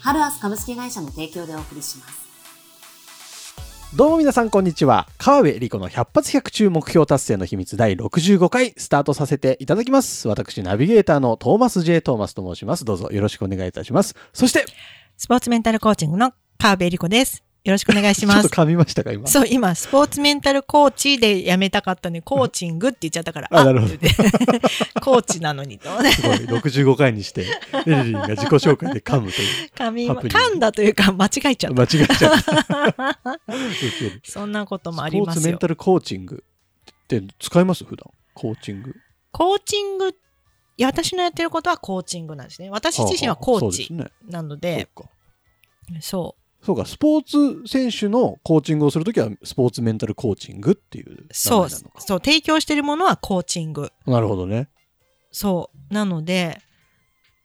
ハルアス株式会社の提供でお送りします。どうも皆さんこんにちは。川辺理子の100発100中目標達成の秘密第65回スタートさせていただきます。私ナビゲーターのトーマス J. トーマスと申します。どうぞよろしくお願いいたします。そして、スポーツメンタルコーチングの川辺理子です。よろしくお願いします。ちょっと噛みましたか今？そう、今、スポーツメンタルコーチでやめたかったのに、コーチングって言っちゃったから、あなるほどコーチなのにと。すごい65回にして、エリリンが自己紹介で噛むという。噛み、噛んだというか、間違えちゃっ間違えちゃった。た。そんなこともありスポーますよ。ツメンタルコーチングって使います？普段。コーチング。コーチング、いや、私のやってることはコーチングなんですね。私自身はコーチ。なので、か。そう。そうか、スポーツ選手のコーチングをするときは、スポーツメンタルコーチングっていう名そう、前なのか。そう、提供してるものはコーチング。なるほどね。そう。なので、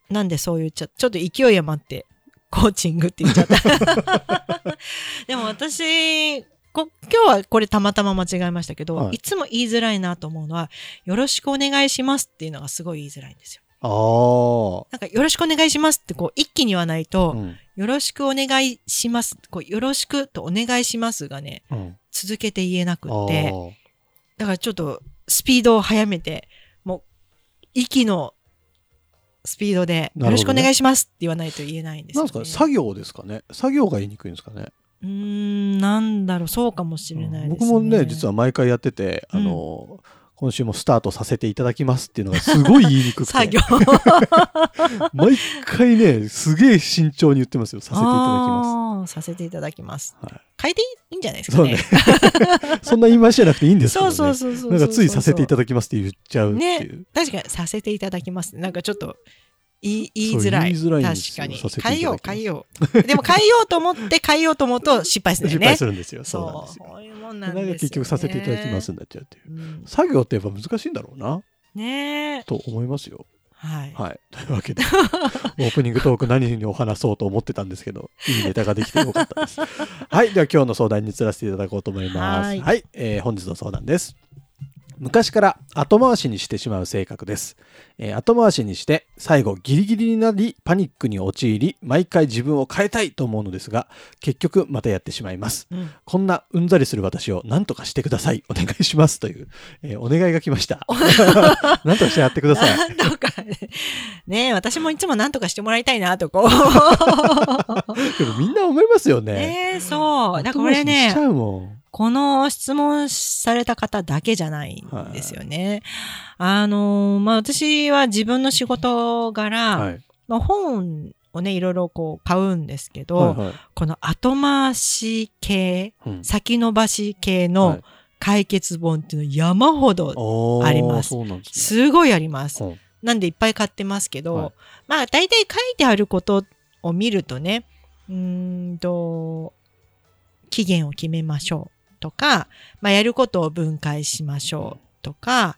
なんでそう言っちゃちょっと勢い余って、コーチングって言っちゃった。でも私、こ今日はこれたまたま間違えましたけど、はいい、つも言いづらいなと思うのは、よろしくお願いしますっていうのがすごい言いづらいんですよ。ああ。なんか、よろしくお願いしますってこう、一気に言わないと、うん。よろしくお願いします。こう、よろしくとお願いしますがね、うん。続けて言えなくあって、ーだからちょっとスピードを速めて、もう、息のスピードで、よろしくお願いしますって言わないと言えないんですよ、ね。なんですか作業ですかね？作業が言いにくいんですかね？うーん、なんだろう、そうかもしれないですね。僕もね、実は毎回やってて、あの、今週もスタートさせていただきますっていうのがすごい言いにくくて。作業。毎回ね、すげえ慎重に言ってますよ。させていただきまあーさせていただきます。す。はい変えていいんじゃないですかそうねね。そんな言い回しじゃなくていいんですけどそうね。そうそうそう。なんかついさせていただだきますって言っちゃうっていう。確かにさせていただきます。なんかちょっと言い言いづらい。確かに変えよう、変えよう。でも変えようと思って変えようと思うと失敗するん失だよね。敗するんですよ。そうなんですよ。そうそうななんですよ、ね。結局させていただきますになっちゃうっていう。うん作業ってやっぱ難しいんだろうな、ねえ。と思いますよ。はい。はい。というわけで、オープニングトーク何にお話そうと思ってたんですけど、いいネタができてよかったです。はい。では今日の相談に移らせていただこうと思います。ははいい。えー本日の相談です。昔から後回しにしてしまう性格です、えー後回しにして最後ギリギリになりパニックに陥り毎回自分を変えたいと思うのですが結局またやってしまいます。うん。こんなうんざりする私を何とかしてください。お願いしますという、えーお願いが来ました。何とかしてやってください。なんとかね、ねえ私もいつもなんとかしてもらいたいなとこう。でもみんな思いますよね。ねえそう。だからこれね。しち、ゃうもん。この質問された方だけじゃないんですよね。あの、まあ、私は自分の仕事柄、はい。まあ、本をね、いろいろこう買うんですけど、はいはいこの後回し系、うん先延ばし系はのい解決本っていうの山ほどありますすね。すごいあります。うんなんでいっぱい買ってますけど、はいまあ大体書いてあることを見るとね、うーんと、期限を決めましょうとか、まあやることを分解しましょうとか、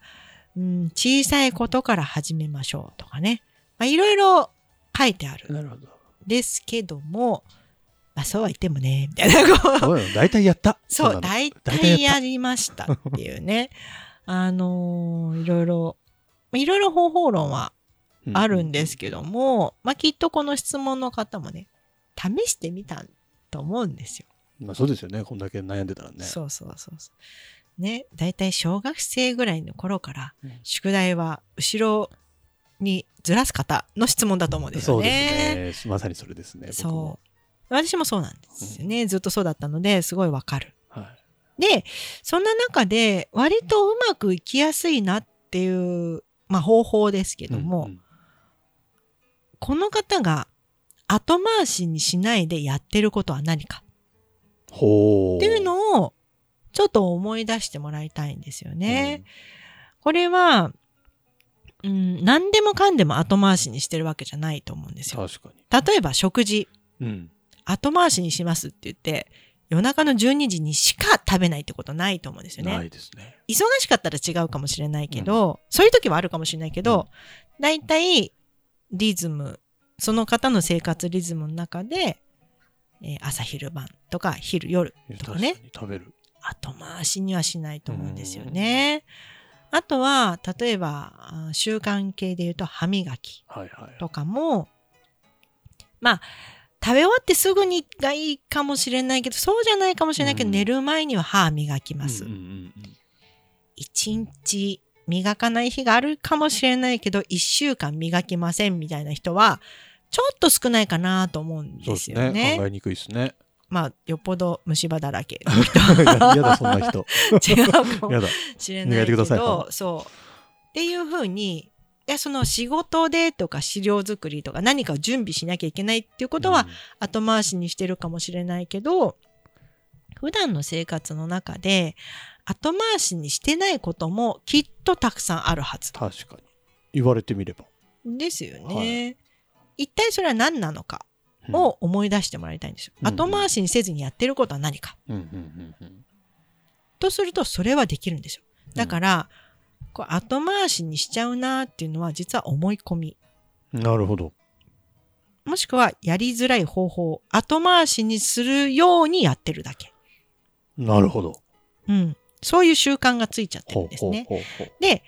うん、小さいことから始めましょうとかね。まあいろいろ書いてあるんなるほど。ですけども、まあそうは言ってもね、みたいな。こうそうよ大体やった。そう、大大体体やりましたっていうね。あのーいろいろ、まあいろいろ方法論はうんあるんですけども、まあきっとこの質問の方もね、試してみたと思うんですよ。まあそうですよね。こんだけ悩んでたらね。そうそうそうそう。ね、大体小学生ぐらいの頃からうん、宿題は後ろにずらす方の質問だと思うんですよそうね。ですね。まさにそれですね。そう。私もそうなんですよね。ずっとそうだったので、すごいわかる。はい。で、そんな中で、割とうまくいきやすいなっていう、まあ方法ですけども、うんうんこの方が後回しにしないでやってることは何か？っていうのを、ちょっと思い出してもらいたいんですよね。これは、うん、何でもかんでも後回しにしてるわけじゃないと思うんですよ。確かに。例えば食事。うん。後回しにしますって言って、夜中の12時にしか食べないってことないと思うんですよね。ないですね。忙しかったら違うかもしれないけど、そういう時はあるかもしれないけど、だいたいリズム、その方の生活リズムの中で、えー朝昼晩とか昼夜とかね食べる。後回しにはしないと思うんですよね。あとは、例えば、あ習慣系で言うと歯磨きはいはい。とかも、まあ、食べ終わってすぐにがいいかもしれないけど、そうじゃないかもしれないけど、うん寝る前には歯磨きます。一日磨かない日があるかもしれないけど、一週間磨きませんみたいな人は、ちょっと少ないかなと思うんでですすね。よね。考えにくいですね。まあ、よっぽど虫歯だらけ。ややだ、そんな人。違うかも。しれないけど、そう。っていうふうに、でその仕事でとか資料作りとか何かを準備しなきゃいけないっていうことは後回しにしてるかもしれないけど、普段の生活の中で後回しにしてないこともきっとたくさんあるはず。確かに。言われてみれば。ですよはね。一体それは何なのかうんを思い出してもらいたいんですよ。うん後回しにせずにやってることは何か。うんうんうんとするとそれはできるんですよ。だから、こう後回しにしちゃうなっていうのは実は思い込み。うんなるほど。もしくはやりづらい方法を後回しにするようにやってるだけ。なるほど。うん。そういう習慣がついちゃってるんですね。で、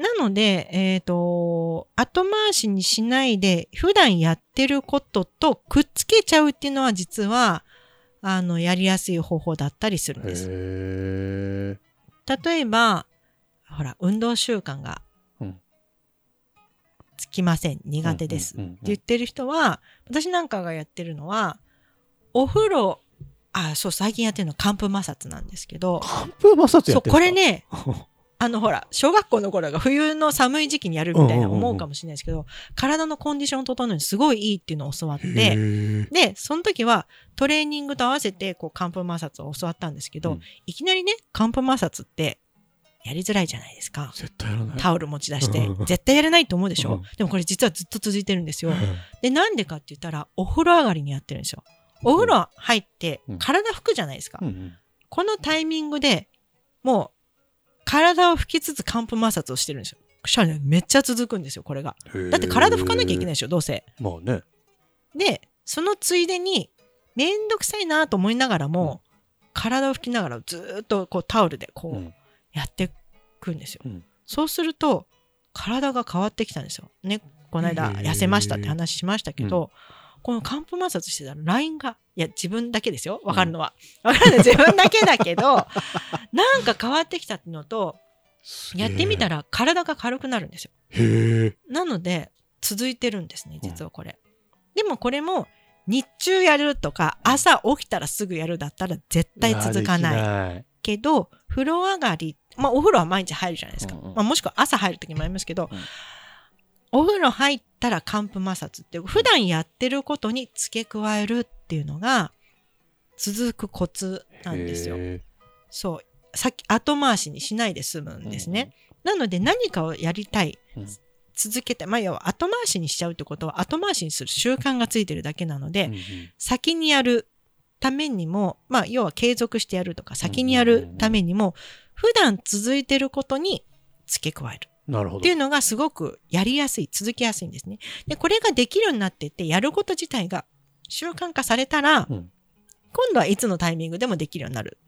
なので、えっ、と、後回しにしないで、普段やってることとくっつけちゃうっていうのは実は、あの、やりやすい方法だったりするんです。例えば、ほら、運動習慣がうんつきません。苦手です。って言ってる人は、私なんかがやってるのは、お風呂、あ、そう、最近やってるのは寒風摩擦なんですけど、寒風摩擦やそう、ってるんですか？これ。ね、あのほら、小学校の頃が冬の寒い時期にやるみたいな思うかもしれないですけど、体のコンディションを整えるのにすごいいいっていうのを教わっへて、ーで、その時はトレーニングと合わせて、こう、寒風摩擦を教わったんですけど、うんいきなりね、寒風摩擦ってやりづらいじゃないですか。絶対やらない。タオル持ち出してうん、絶対やれないと思うでしょ、うんでもこれ実はずっと続いてるんですよ。うんで、なんでかって言ったら、お風呂上がりにやってるんですよ。お風呂入ってうん、体拭くじゃないですか。このタイミングでもう、体を拭きつつ寒風摩擦をしてるんですよ。そしたらね、めっちゃ続くんですよ、これが。だって体拭かなきゃいけないでしょ、どうせ。まあね。で、そのついでに、めんどくさいなと思いながらも、体を拭きながらずーっとこうタオルでこううんやってくんですよ。うんそうすると、体が変わってきたんですよ。ね、この間痩せましたって話しましたけど、この寒風摩擦してたら LINE が、いや、自分だけですよ。わかるのは。わかるの 自分だけだけど、なんか変わってきたってのと、やってみたら。ら体が軽くなるんですよ。へえ。なので、続いてるんですね、実はこれ。でもこれも、日中やるとか、朝起きたらすぐやるだったら絶対続かない。ない。けど、風呂上がり、まあお風呂は毎日入るじゃないですか。うんうんまあもしくは朝入る時もありますけど、うんお風呂入ったら寒風摩擦って、普段やってることに付け加えるっていうのが、続くコツなんですよ。へそう。さっき後回しにしないで済むんですね。なので何かをやりたい。うん続けて、まあ要は後回しにしちゃうってことは後回しにする習慣がついてるだけなので、うんうん先にやるためにも、まあ要は継続してやるとか先にやるためにも、普段続いてることに付け加えるなるほど。っていうのがすごくやりやすい、続きやすいんですね。で、これができるようになってって、やること自体が習慣化されたら、うん今度はいつのタイミングでもできるようになる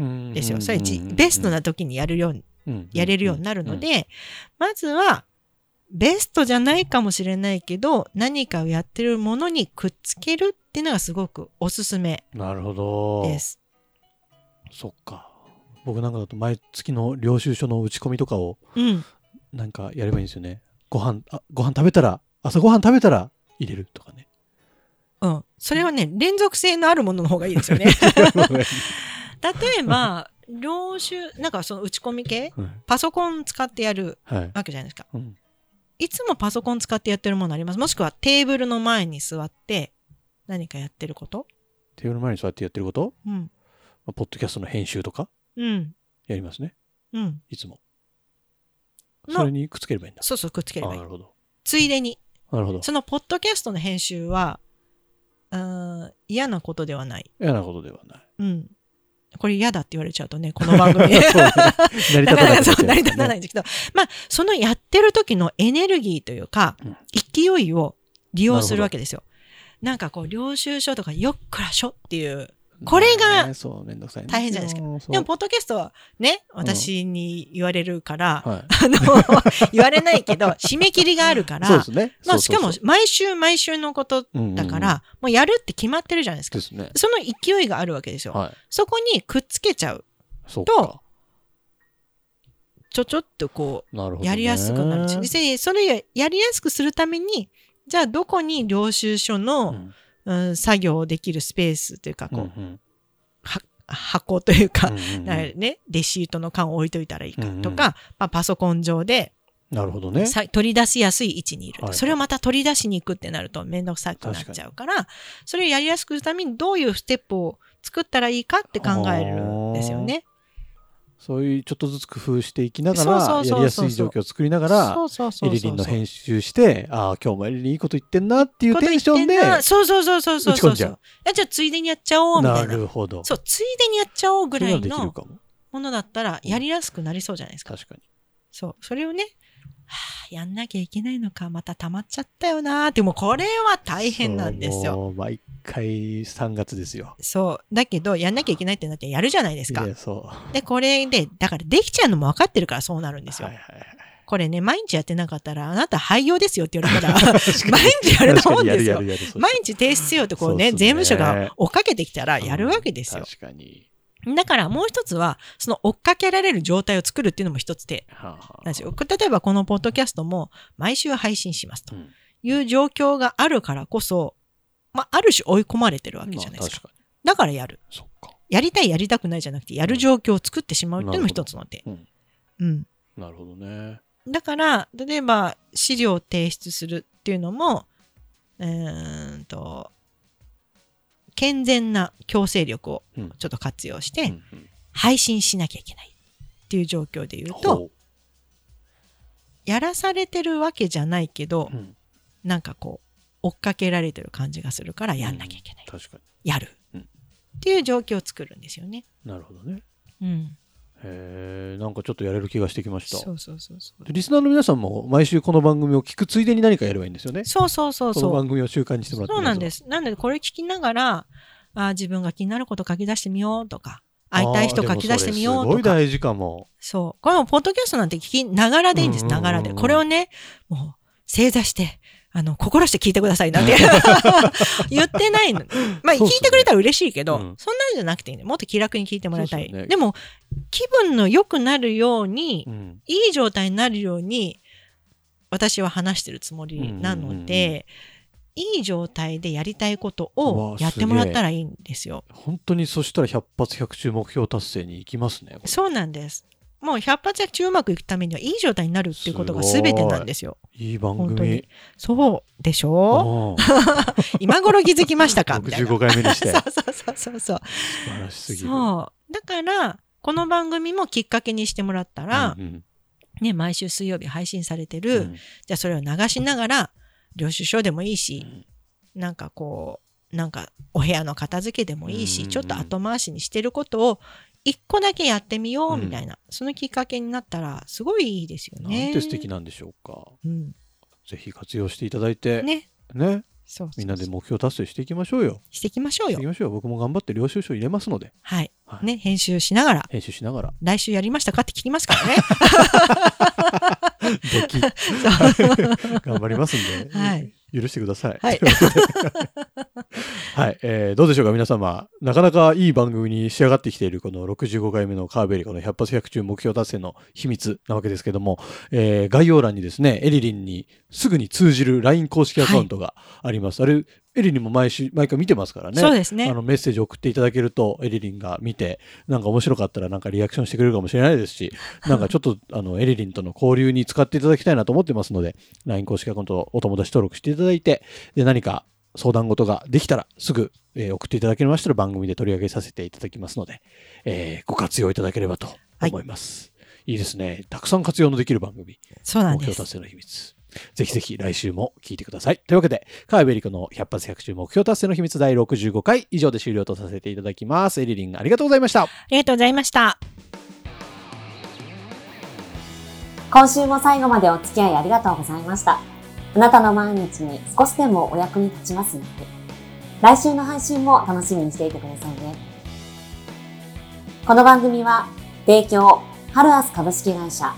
んですよ。それベストな時にやるように、うんやれるようになるので、まずは、ベストじゃないかもしれないけど、何かをやってるものにくっつけるっていうのがすごくおすすめなるほど。です。そっか。僕なんかだと毎月の領収書の打ち込みとかをうん。なんかやればいいんですよね。ご飯、あご飯食べたら、朝ご飯食べたら入れるとかね。うん。それはね、連続性のあるものの方がいいですよね。例えば、領収、なんかその打ち込み系はいパソコン使ってやるはい。わけじゃないですか。うんいつもパソコン使ってやってるものあります？もしくはテーブルの前に座って何かやってること？テーブルの前に座ってやってること、うん。まあポッドキャストの編集とか？うん。やりますね。うん。いつも。のそれにくっつければいいんだ。そうそう、くっつければいいあなる。ほど。ついでに。なるほど。そのポッドキャストの編集は、うん嫌なことではない。嫌なことではない。うん。これ嫌だって言われちゃうとね、この番組。ね成り立たなかなかなくなっちゃそう成り立たない いんですけど、まあ、そのやってる時のエネルギーというかうん、勢いを利用するわけですよ。なんかこう、領収書とかよっくらしょっていう。これがねそう、めんどくさいん大変じゃないですかか。でも、ポッドキャストはね、私に言われるから、はい。あの、言われないけど、締め切りがあるから、ね。まあ、しかも、毎週毎週のことだから、もうやるって決まってるじゃないですかで。すね。その勢いがあるわけですよ。はい。そこにくっつけちゃう。とか。ちょちょっとこう。やりやすくなるし。でそれややりやすくするために、じゃあどこに領収書うの、んうん作業できるスペースというか、こう、うんうん。は箱というか、うんうんね、レシートの缶を置いといたらいいかうんうん。とか、まあ、パソコン上でなるほどね。さ取り出しやすい位置にいると、はい。それをまた取り出しに行くってなるとめんどくさくなっちゃうから、それをやりやすくするためにどういうステップを作ったらいいかって考えるんですよね。そういうちょっとずつ工夫していきながら、やりやすい状況を作りながらエリリンの編集して、ああ、今日もエリリンいいこと言ってんなっていうテンションで、そうそうそうそうそうそうじゃうあじゃあついでにやっちゃおうみたないな。るほど。そう、ついでにやっちゃおうぐらいの。ものだったらやりやすくなりそうじゃないですか。確かに。そう。それをね、はあ、やんなきゃいけないのか、また溜まっちゃったよなーって、もうこれは大変なんですよ。毎回3月ですよ。そう。だけど、やんなきゃいけないってなってやるじゃないですか。で、これで、だからできちゃうのも分かってるからそうなるんですよ。はいはいはいこれね、毎日やってなかったら、あなた廃業ですよって言われたら、毎日やると思うんですよ毎日提出せよってこうね税務署が追っかけてきたらやるわけですよ。確かに。だからもう一つは、その追っかけられる状態を作るっていうのも一つ手はあはあなんですよ。例えばこのポッドキャストも毎週配信しますとうんいう状況があるからこそ、まあ、ある種追い込まれてるわけじゃないですか。まあ確かだからやる。やりたいやりたくないじゃなくて、やる状況を作ってしまうっていうのも一つの手。うんうん。なるほどね。だから、例えば資料を提出するっていうのも、うーんと、健全な強制力をうんちょっと活用して、配信しなきゃいけないっていう状況で言うと、ほやらされてるわけじゃないけどう、うんなんかこう、追っかけられてる感じがするからやんなきゃいけない。やる。うんっていう状況を作るんですよね。に。なるほどね。うん。へえ、なんかちょっとやれる気がしてきました。そうそうそうそう。でリスナーの皆さんも毎週この番組を聞くついでに何かやればいいんですよね。そうそうそうこのそう。番組を習慣にしてもらって。そうなんですす。なんでこれ聞きながら、あー自分が気になること書き出してみようとか、会いたい人書き出してみようとか。ごい大事かも。そう。これもポッドキャストなんて聞きながらでいいんです。なんがらで。これをね、もう正座して、あの、心して聞いてくださいなんて 言ってないの。まあ、聞いてくれたら嬉しいけど、うんそんなんじゃなくていいね。もっと気楽に聞いてもらいたい。ねでも、気分の良くなるように、うん。いい状態になるように、私は話してるつもりなので、いい状態でやりたいことうをわやってもらったらいいんですよ。本当にそしたら100発100中目標達成に行きますね。そうなんです。もう100発100中うまくいくためにはいい状態になるっていうことが全てなんですよ。いい番組。。そうでしょ？うん今頃気づきましたか？みたいな。65回目にして。そう素そうそうそうそう。晴らしすぎる。そう。だから、この番組もきっかけにしてもらったら、うんね、毎週水曜日配信されてうる、んじゃあそれを流しながら、領収書でもいいし、うんなんかこう、なんかお部屋の片付けでもいいし、うんちょっと後回しにしてることを一個だけやってみよううんみたいな、そのきっかけになったらすごいいいですよね。なんて素敵なんでしょうか。うん。ぜひ活用していただいて、ね。ね。そうみんなで目標達成していきましょうよ。していきましょうよしていき。ましょうよ。僕も頑張って領収書入れますので、はい。はいね、編集しながら、編集しながら、来週やりましたかって聞きますからね。でき、頑張りますんで、はい許してください。はい はい、えーどうでしょうか？皆様、なかなかいい番組に仕上がってきているこの65回目のカーベリコの100発100中目標達成の秘密なわけですけども、えー概要欄にですね、エリリンにすぐに通じる LINE 公式アカウントがあります。あれ、エリリンも毎週、毎回見てますからね。そうですねあ。のメッセージ送っていただけると、エリリンが見て、なんか面白かったらなんかリアクションしてくれるかもしれないですし、なんかちょっとあのエリリンとの交流に使っていただきたいなと思ってますので、LINE 公式アカウントお友達登録していただいて、で、何か相談事ができたらすぐ、えー送っていただけましたら番組で取り上げさせていただきますので、えーご活用いただければと思います。い、いですね。たくさん活用のできる番組。そうなんです目標達。成の秘密。ぜひぜひ来週も聞いてください。というわけで、川辺エリコの100発100中目標達成の秘密第65回以上で終了とさせていただきます。エリリンありがとうございました。ありがとうございました。今週も最後までお付き合いありがとうございました。あなたの毎日に少しでもお役に立ちますように。来週の配信も楽しみにしていてくださいね。この番組は、提供、ハルアス株式会社、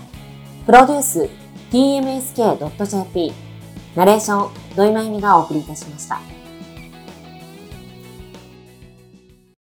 プロデュース、tmsk.jp、ナレーション、土井まゆみがお送りいたしました。